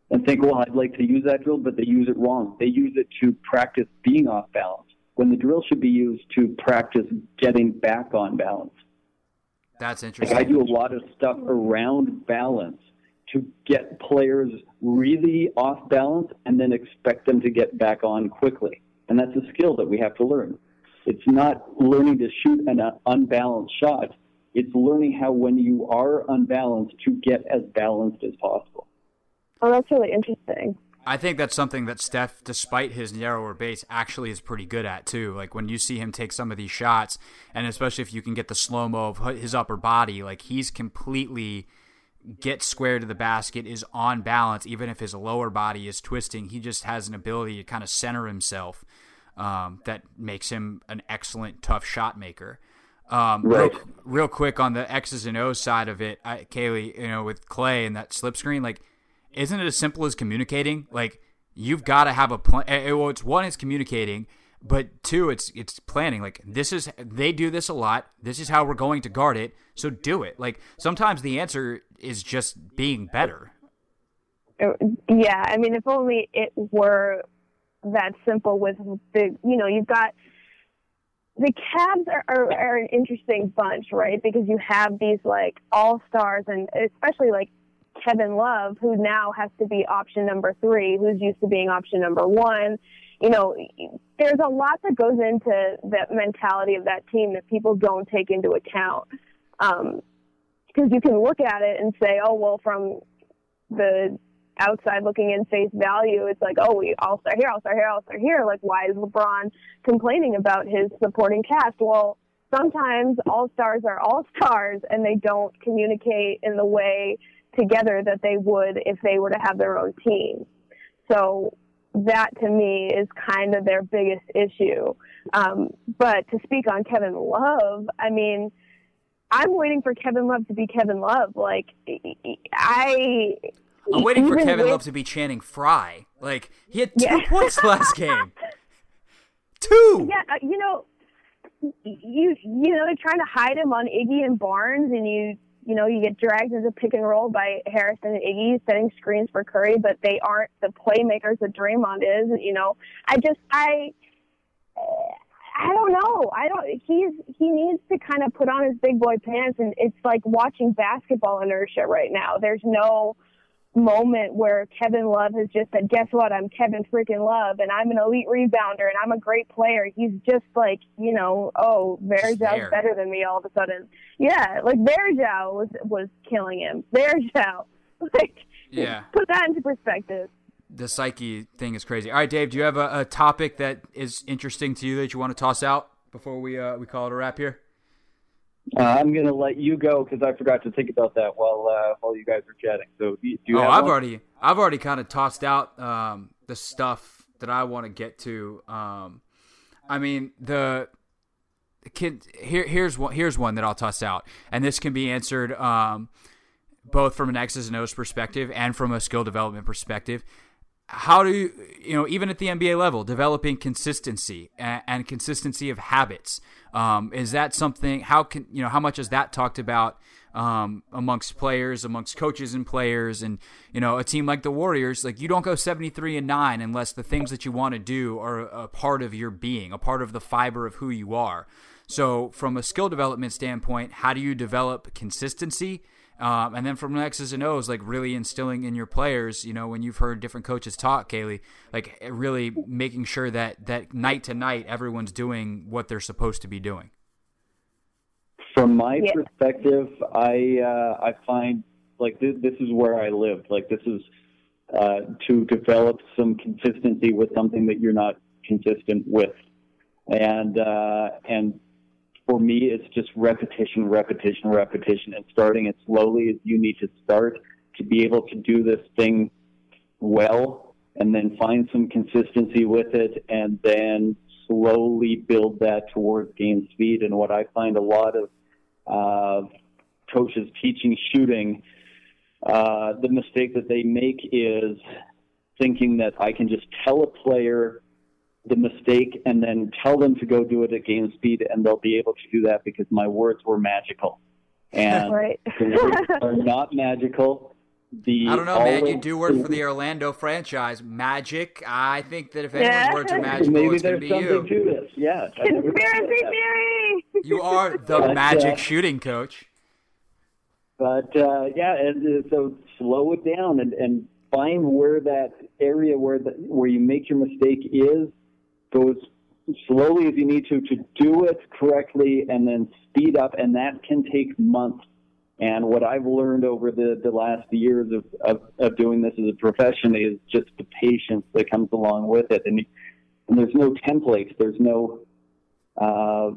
and think, well, I'd like to use that drill, but they use it wrong. They use it to practice being off balance when the drill should be used to practice getting back on balance. That's interesting. Like I do a lot of stuff around balance to get players really off balance and then expect them to get back on quickly. And that's a skill that we have to learn. It's not learning to shoot an uh, unbalanced shot. It's learning how, when you are unbalanced, to get as balanced as possible. Oh, that's really interesting. I think that's something that Steph, despite his narrower base, actually is pretty good at too. Like when you see him take some of these shots, and especially if you can get the slow mo of his upper body, like he's completely gets square to the basket, is on balance, even if his lower body is twisting. He just has an ability to kind of center himself um, that makes him an excellent tough shot maker. Um, right. real, real, quick on the X's and O's side of it, I, Kaylee, you know, with Klay and that slip screen, like isn't it as simple as communicating? Like you've got to have a plan. Eh, well, it's one, it's communicating, but two, it's it's planning. Like this is they do this a lot. This is how we're going to guard it. So do it. Like sometimes the answer is just being better. Uh, yeah, I mean, if only it were that simple. With the you know, you've got the Cavs are, are, are an interesting bunch, right? Because you have these like all stars, and especially like Kevin Love, who now has to be option number three, who's used to being option number one. You know, there's a lot that goes into that mentality of that team that people don't take into account. Um, because you can look at it and say, oh, well, from the outside looking in face value, it's like, oh, we all star here, all star here, all star here. Like, why is LeBron complaining about his supporting cast? Well, sometimes all stars are all stars and they don't communicate in the way together that they would if they were to have their own team. So that to me is kind of their biggest issue. Um, but to speak on Kevin Love, I mean, I'm waiting for Kevin Love to be Kevin Love. Like, I. I'm waiting for Kevin with, Love to be Channing Frye. Like, he had two yeah. points last game. Two. Yeah, uh, you know, you you know they're trying to hide him on Iggy and Barnes, and you you know, you get dragged into pick and roll by Harrison and Iggy setting screens for Curry, but they aren't the playmakers that Draymond is. You know, I just, I, I don't know. I don't. He's he needs to kind of put on his big boy pants, and it's like watching basketball inertia right now. There's no moment where Kevin Love has just said, "Guess what? I'm Kevin freaking Love, and I'm an elite rebounder, and I'm a great player." He's just like, you know, oh, Varejão's better than me all of a sudden. Yeah, like Varejão was was killing him. Varejão, like, yeah, put that into perspective. The psyche thing is crazy. All right, Dave, do you have a, a topic that is interesting to you that you want to toss out before we uh, we call it a wrap here? Uh, I'm going to let you go because I forgot to think about that while uh, while you guys were chatting. So do you, do you oh, I've one? already I've already kind of tossed out um, the stuff that I want to get to. Um, I mean the kid here here's one here's one that I'll toss out, and this can be answered um, both from an X's and O's perspective and from a skill development perspective. How do you, you know, even at the NBA level, developing consistency and, and consistency of habits? Um, is that something? How can you know? How much is that talked about um, amongst players, amongst coaches and players, and you know, a team like the Warriors? Like you don't go seventy three and nine unless the things that you want to do are a part of your being, a part of the fiber of who you are. So, from a skill development standpoint, how do you develop consistency? Um, and then from X's and O's, like really instilling in your players, you know, when you've heard different coaches talk, Kaylee, like really making sure that that night to night everyone's doing what they're supposed to be doing. From my Yeah. perspective, I uh, I find like this, this is where I live. Like this is uh, to develop some consistency with something that you're not consistent with, and uh, and for me, it's just repetition, repetition, repetition, and starting as slowly as you need to start to be able to do this thing well, and then find some consistency with it, and then slowly build that towards game speed. And what I find a lot of uh, coaches teaching shooting, uh, the mistake that they make is thinking that I can just tell a player the mistake and then tell them to go do it at game speed and they'll be able to do that because my words were magical. And Right. the words are not magical. The I don't know, man. You do work for the Orlando franchise, Magic. I think that if anyone's Yeah. words are magical, Maybe it's going to be you. to this. Yeah. I never thought of Conspiracy theory. You are the But, magic uh, shooting coach. But uh, yeah, and uh, so slow it down and, and find where that area where the, where you make your mistake is. Go as slowly as you need to to do it correctly, and then speed up, and that can take months. And what I've learned over the, the last years of, of, of doing this as a profession is just the patience that comes along with it. And, and there's no templates. There's no uh,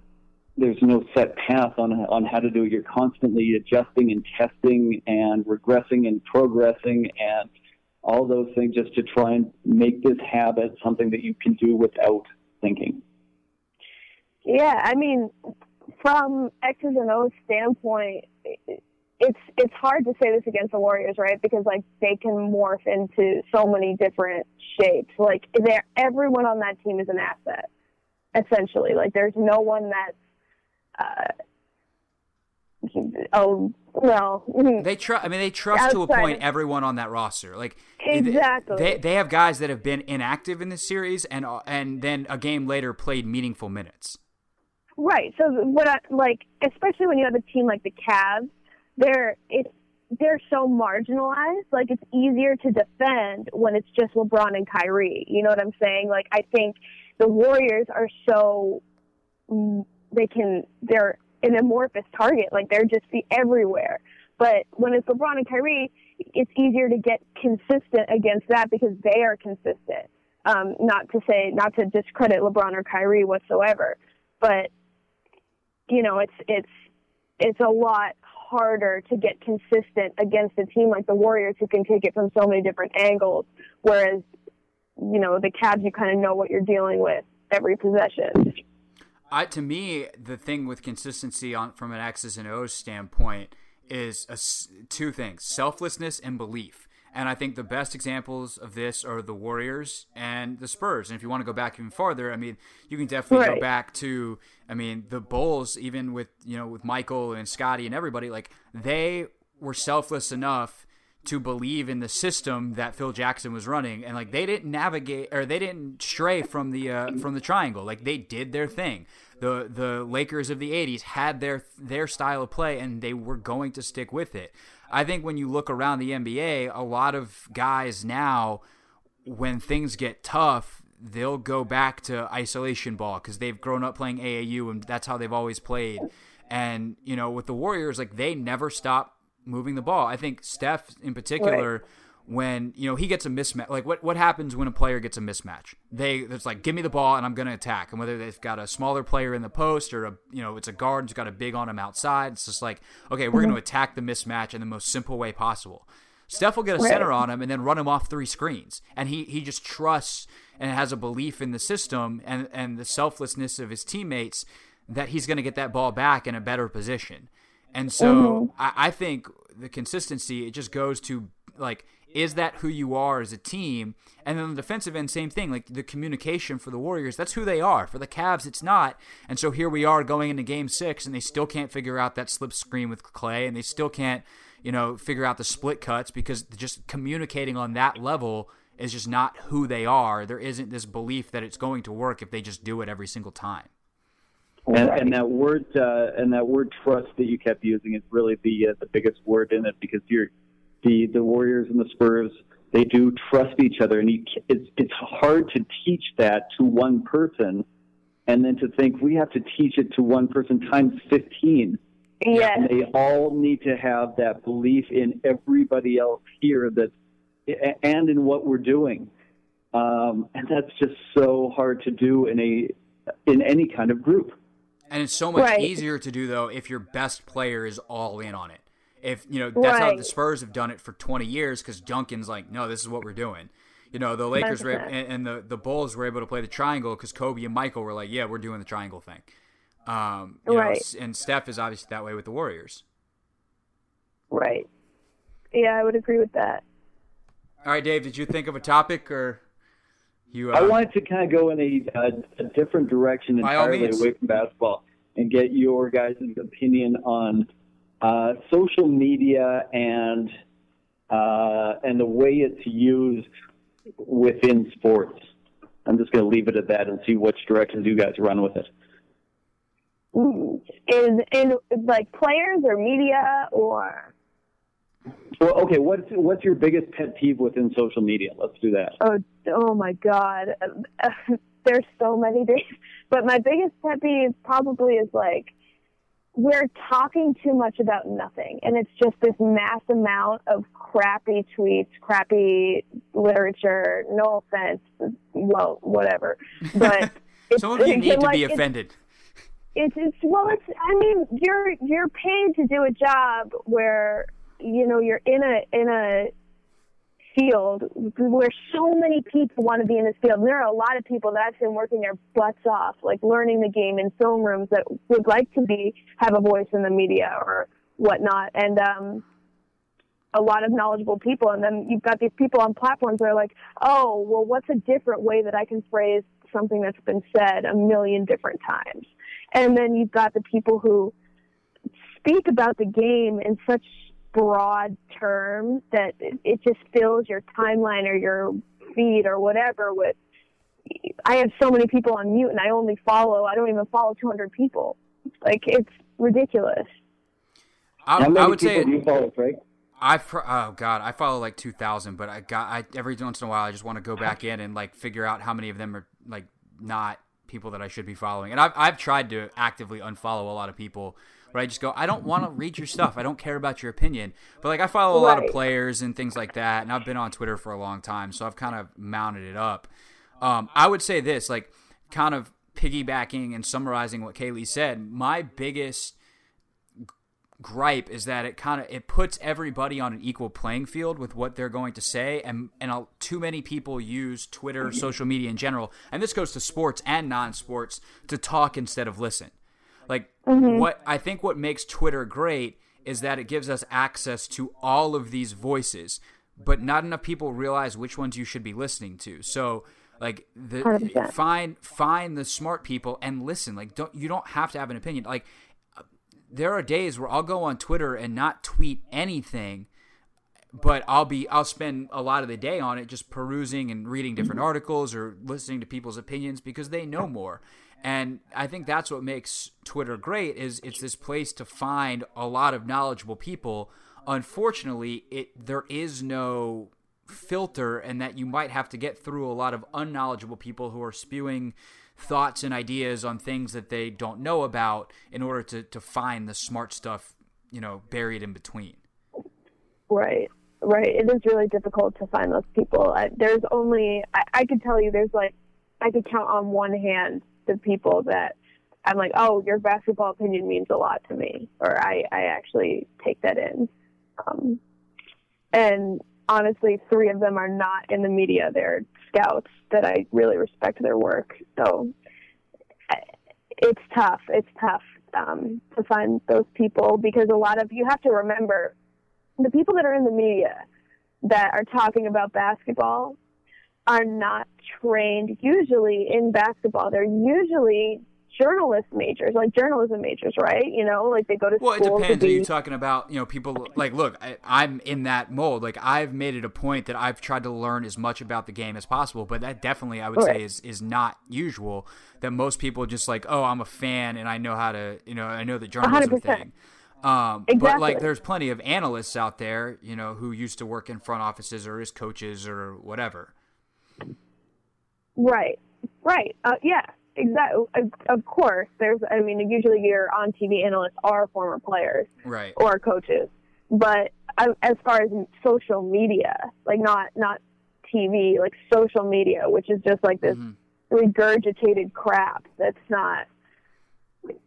there's no set path on on how to do it. You're constantly adjusting and testing and regressing and progressing and all those things just to try and make this habit something that you can do without thinking. Yeah, I mean, from X's and O's standpoint, it's it's hard to say this against the Warriors, right? Because like they can morph into so many different shapes. Like they're everyone on that team is an asset, essentially. Like there's no one that's uh, oh well, mm, They trust. I mean, they trust to a Outside point of- everyone on that roster. Like Exactly. they they have guys that have been inactive in this series and and then a game later played meaningful minutes. Right. So what I like, especially when you have a team like the Cavs, they're it's they're so marginalized. Like it's easier to defend when it's just LeBron and Kyrie. You know what I'm saying? Like I think the Warriors are so mm, they can they're an amorphous target. Like they're just be everywhere. But when it's LeBron and Kyrie, it's easier to get consistent against that because they are consistent. Um, not to say, not to discredit LeBron or Kyrie whatsoever, but you know, it's it's it's a lot harder to get consistent against a team like the Warriors who can take it from so many different angles. Whereas, you know, the Cavs, you kind of know what you're dealing with every possession. I, to me, the thing with consistency on from an X's and O's standpoint is a two things: selflessness and belief. And I think the best examples of this are the Warriors and the Spurs. And if you want to go back even farther, I mean, you can definitely go back to, I mean, the Bulls, even with you know with Michael and Scottie and everybody, like they were selfless enough to believe in the system that Phil Jackson was running, and like they didn't navigate or they didn't stray from the uh, from the triangle. Like they did their thing. The the Lakers of the '80s had their their style of play, and they were going to stick with it. I think when you look around the NBA, a lot of guys now, when things get tough, they'll go back to isolation ball because they've grown up playing AAU and that's how they've always played. And you know, with the Warriors, like they never stop moving the ball. I think Steph, in particular, when you know he gets a mismatch like what what happens when a player gets a mismatch? They it's like give me the ball and i'm going to attack. And whether they've got a smaller player in the post or a you know it's a guard who's got a big on him outside it's just like okay we're going to mm-hmm. attack the mismatch in the most simple way possible. Steph will get a center on him and then run him off three screens. And he he just trusts and has a belief in the system and and the selflessness of his teammates that he's going to get that ball back in a better position and so mm-hmm. I, I think the consistency it just goes to like is that who you are as a team? And then the defensive end, same thing. Like the communication for the Warriors, that's who they are. For the Cavs, it's not. And so here we are going into Game Six, and they still can't figure out that slip screen with Klay, and they still can't, you know, figure out the split cuts because just communicating on that level is just not who they are. There isn't this belief that it's going to work if they just do it every single time. And, and that word uh, and that word trust that you kept using is really the uh, the biggest word in it because you're the the Warriors and the Spurs they do trust each other, and you, it's it's hard to teach that to one person, and then to think we have to teach it to one person times fifteen. Yes. And they all need to have that belief in everybody else here that and in what we're doing. Um, and that's just so hard to do in a in any kind of group. And it's so much Right. easier to do though if your best player is all in on it. If you know that's how the Spurs have done it for 20 years because Duncan's like, no, this is what we're doing. You know, the Lakers were, and, and the the Bulls were able to play the triangle because Kobe and Michael were like, yeah, we're doing the triangle thing. Um, you know, Right. s- and Steph is obviously that way with the Warriors. Right. Yeah, I would agree with that. All right, Dave, did you think of a topic or you? Uh, I wanted to kind of go in a, a, a different direction entirely away from basketball and get your guys' opinion on uh, social media and uh, and the way it's used within sports. I'm just going to leave it at that and see which directions you guys run with it. Is it. Mm. In in like players or media or Well, okay, what's what's your biggest pet peeve within social media? Let's do that. oh oh my god, there's so many things. But my biggest pet peeve probably is like we're talking too much about nothing, and it's just this mass amount of crappy tweets, crappy literature. No offense, well, whatever. But it's, some of you it's need to like- be it's- offended. it's it's well it's i mean you're you're paid to do a job where you know you're in a in a field where so many people want to be in this field. And there are a lot of people that i've been working their butts off like learning the game in film rooms that would like to be have a voice in the media or whatnot. And um a lot of knowledgeable people. And then you've got these people on platforms that are like oh well what's a different way that i can phrase something that's been said a million different times? And then you've got the people who speak about the game in such broad terms that it, it just fills your timeline or your feed or whatever with I have so many people on mute and I only follow I don't even follow 200 people. Like it's ridiculous. I, How many I would people say do you follow, Frank? I oh god, I follow like two thousand, but I got I every once in a while I just want to go back in and like figure out how many of them are like not people that I should be following. And I've I've tried to actively unfollow a lot of people, but I just go I don't want to read your stuff. I don't care about your opinion. But like I follow a lot of players and things like that, and I've been on Twitter for a long time, so I've kind of mounted it up. Um, I would say this, like kind of piggybacking and summarizing what Kaylee said. My biggest gripe is that it kind of it puts everybody on an equal playing field with what they're going to say and and uh, too many people use Twitter social media in general and this goes to sports and non-sports to talk instead of listen like mm-hmm. what I think what makes Twitter great is that it gives us access to all of these voices but not enough people realize which ones you should be listening to. So like the 100%. find find the smart people and listen. Like don't you don't have to have an opinion. Like there are days where I'll go on Twitter and not tweet anything, but I'll be I'll spend a lot of the day on it just perusing and reading different mm-hmm. articles or listening to people's opinions because they know more. And I think that's what makes Twitter great is it's this place to find a lot of knowledgeable people. Unfortunately, it there is no filter and that you might have to get through a lot of unknowledgeable people who are spewing thoughts and ideas on things that they don't know about in order to, to find the smart stuff, you know, buried in between. Right. right. It is really difficult to find those people. There's only I, I could tell you there's like I could count on one hand the people that I'm like, oh, your basketball opinion means a lot to me, or I I actually take that in. Um, and honestly, three of them are not in the media. They're scouts that I really respect their work. So it's tough. It's tough um, to find those people because a lot of you have to remember the people that are in the media that are talking about basketball are not trained usually in basketball. They're usually journalist majors, like journalism majors, right? You know, like they go to well, school. Well, it depends. Be... Are you talking about you know people like look? I, am in that mold. Like I've made it a point that I've tried to learn as much about the game as possible, but that definitely I would say is is not usual. That most people just like, oh, I'm a fan and I know how to, you know, I know the journalism 100%. thing. Um, exactly. But like, there's plenty of analysts out there, you know, who used to work in front offices or as coaches or whatever. Right. Right. Uh, yeah. Exactly. Of course, there's. I mean, usually your on TV analysts are former players, right, or coaches. But as far as social media, like not not TV, like social media, which is just like this mm-hmm. regurgitated crap that's not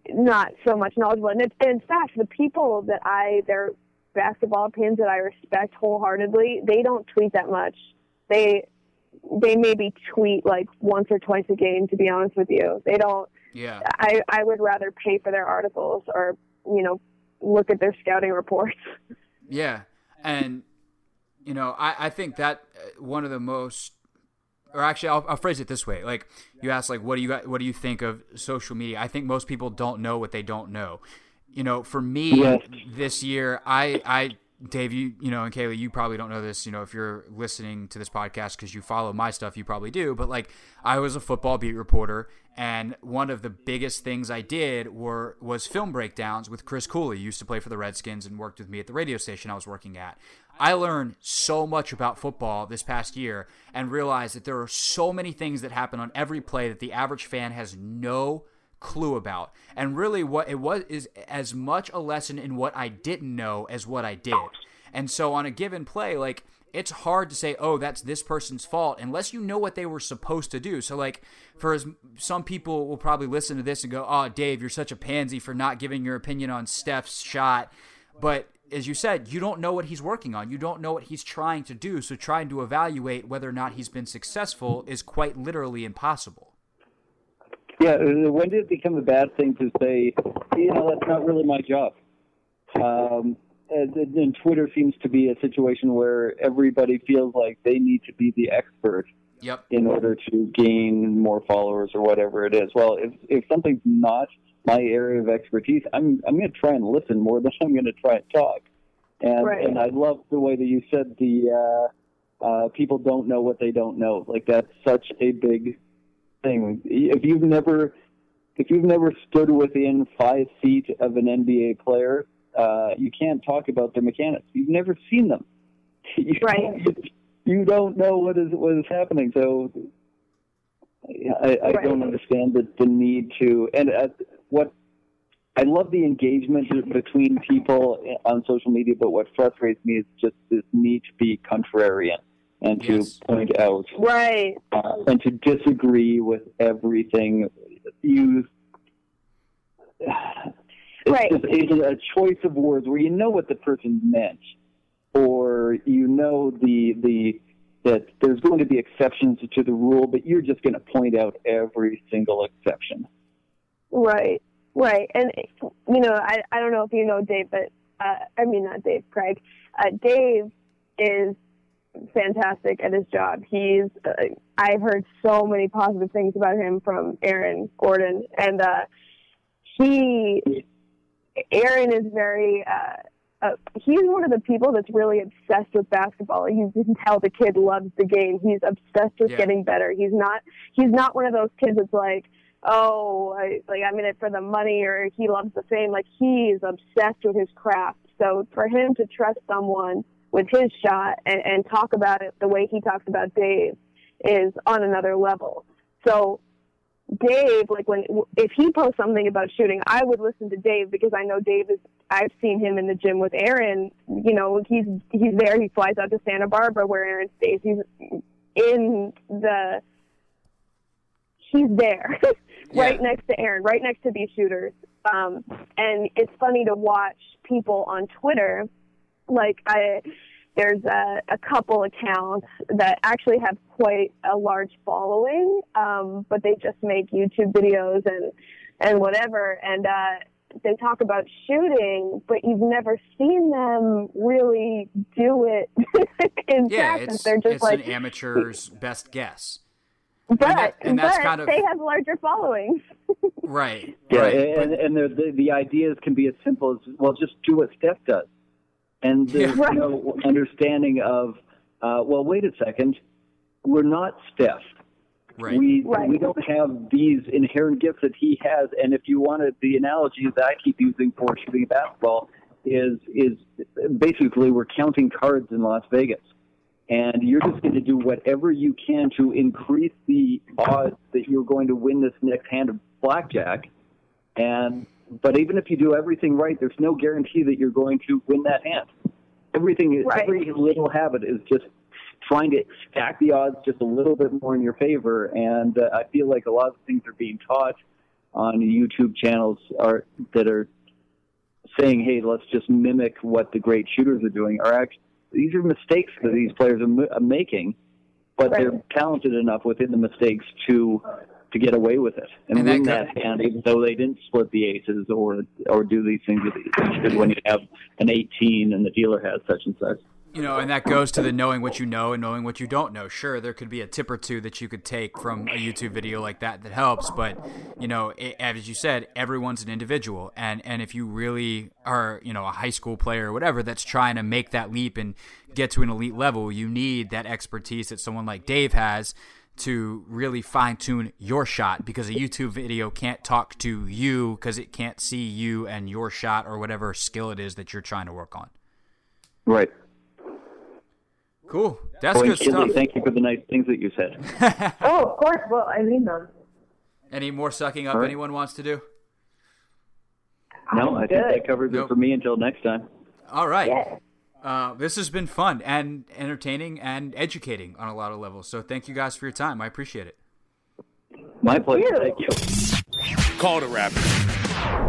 not so much knowledgeable. And, it, and in fact, the people that I their basketball opinions that I respect wholeheartedly, they don't tweet that much. They they maybe tweet like once or twice a game. To be honest with you, they don't. Yeah. I I would rather pay for their articles or you know look at their scouting reports. Yeah, and you know I I think that uh, one of the most or actually I'll, I'll, phrase it this way like you ask like what do you what do you think of social media i think most people don't know what they don't know you know for me yes. this year i i Dave, you you know, and Kaylee, you probably don't know this. You know, if you're listening to this podcast because you follow my stuff, you probably do. But like, I was a football beat reporter, and one of the biggest things I did were was film breakdowns with Chris Cooley. He used to play for the Redskins and worked with me at the radio station I was working at. I learned so much about football this past year and realized that there are so many things that happen on every play that the average fan has no clue about. And really, what it was is as much a lesson in what I didn't know as what I did. And so, on a given play, like, it's hard to say, oh, that's this person's fault unless you know what they were supposed to do. So, like, for as some people will probably listen to this and go, oh, Dave, you're such a pansy for not giving your opinion on Steph's shot. But as you said, you don't know what he's working on. You don't know what he's trying to do. So, trying to evaluate whether or not he's been successful is quite literally impossible. Yeah, uh, when did it become a bad thing to say, you know, that's not really my job? Um, and, and Twitter seems to be a situation where everybody feels like they need to be the expert yep. in order to gain more followers or whatever it is. Well, if if something's not my area of expertise, I'm I'm going to try and listen more than I'm going to try and talk. And right. and I love the way that you said the uh, uh, people don't know what they don't know. Like that's such a big thing. If you've never if you've never stood within five feet of an NBA player, uh, you can't talk about their mechanics. You've never seen them. you, right. You, don't know what is what is happening. So I, I right. don't understand the, the need to. And uh, what I love the engagement between people on social media, but what frustrates me is just this need to be contrarian and to yes. point out right. uh, and to disagree with everything you it's right. just it's a choice of words where you know what the person meant or you know the the that there's going to be exceptions to the rule but you're just going to point out every single exception. Right. Right. And you know i i don't know if you know dave but uh, i mean not dave craig. Uh, dave is fantastic at his job. He's uh, I've heard so many positive things about him from Aaron Gordon, and uh, he Aaron is very. Uh, uh, he's one of the people that's really obsessed with basketball. You can tell the kid loves the game. He's obsessed with Yeah. getting better. He's not. He's not one of those kids that's like, oh, I, like I'm in it for the money, or he loves the fame. Like he's obsessed with his craft. So for him to trust someone with his shot and, and talk about it the way he talks about Dave is on another level. So Dave, like when if he posts something about shooting, I would listen to Dave because I know Dave is. I've seen him in the gym with Aaron. You know, he's he's there. He flies out to Santa Barbara where Aaron stays. He's in the. He's there, right Yeah. next to Aaron, right next to these shooters. Um, and it's funny to watch people on Twitter. Like I, there's a, a couple accounts that actually have quite a large following, um, but they just make YouTube videos and and whatever, and uh, they talk about shooting, but you've never seen them really do it in Yeah, practice. it's They're just it's like, an amateur's best guess. but that- and that's but kind of- they have larger followings. Right. Yeah, right. and, but- and the, the the ideas can be as simple as well, just do what Steph does, and there's Yeah. no understanding of, uh, well, wait a second, we're not Steph. right. We Right. we don't have these inherent gifts that he has. And if you wanted the analogy that I keep using for shooting basketball is is basically we're counting cards in Las Vegas, and you're just going to do whatever you can to increase the odds that you're going to win this next hand of blackjack. And but even if you do everything right, there's no guarantee that you're going to win that hand. Everything, is Right. every little habit is just trying to stack the odds just a little bit more in your favor. And uh, I feel like a lot of things are being taught on YouTube channels are that are saying, "Hey, let's just mimic what the great shooters are doing." Are actually these are mistakes that these players are, m- are making, but Right. they're talented enough within the mistakes to to get away with it and, And win go- that hand, even though they didn't split the aces or or do these things that they should when you have an 18 and the dealer has such and such. You know, and that goes to the knowing what you know and knowing what you don't know. Sure, there could be a tip or two that you could take from a YouTube video like that that helps, but you know, it, as you said, everyone's an individual, and and if you really are, you know, a high school player or whatever that's trying to make that leap and get to an elite level, you need that expertise that someone like Dave has to really fine tune your shot because a YouTube video can't talk to you because it can't see you and your shot or whatever skill it is that you're trying to work on. Right. Cool. That's Boy, good Kinley, stuff. thank you for the nice things that you said. oh, of course. Well, I mean them. Any more sucking up All right. anyone wants to do? No, I think Good. that covers Nope. it for me until next time. All right. Yeah. Uh, this has been fun and entertaining and educating on a lot of levels. So thank you guys for your time. I appreciate it. My pleasure. you. Thank you. Call the rapper.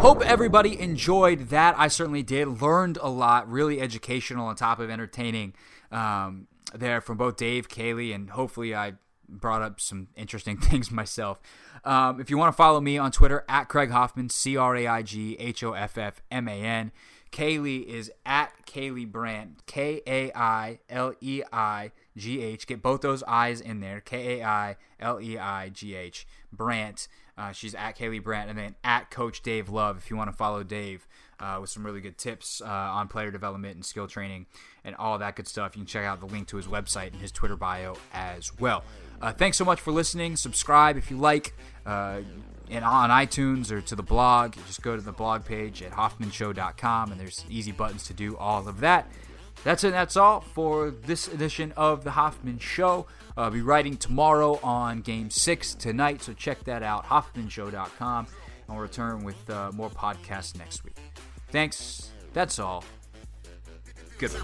Hope everybody enjoyed that. I certainly did. Learned a lot. Really educational on top of entertaining um, there from both Dave, Kaylee, and hopefully I brought up some interesting things myself. Um, if you want to follow me on Twitter, at Craig Hoffman, C R A I G H O F F M A N. Kaylee is at Kaylee Brandt, K A I L E I G H. Get both those I's in there, K A I L E I G H. Brandt. Uh, she's at Kaylee Brandt, and then at Coach Dave Love if you want to follow Dave uh, with some really good tips uh, on player development and skill training and all that good stuff. You can check out the link to his website and his Twitter bio as well. Uh, thanks so much for listening. Subscribe if you like. Uh, and on iTunes or to the blog, just go to the blog page at hoffmanshow.com, and there's easy buttons to do all of that. That's it. That's all for this edition of the Hoffman Show. I'll be writing tomorrow on Game Six tonight, so check that out. HoffmanShow.com, and we'll return with uh, more podcasts next week. Thanks. That's all. Goodbye.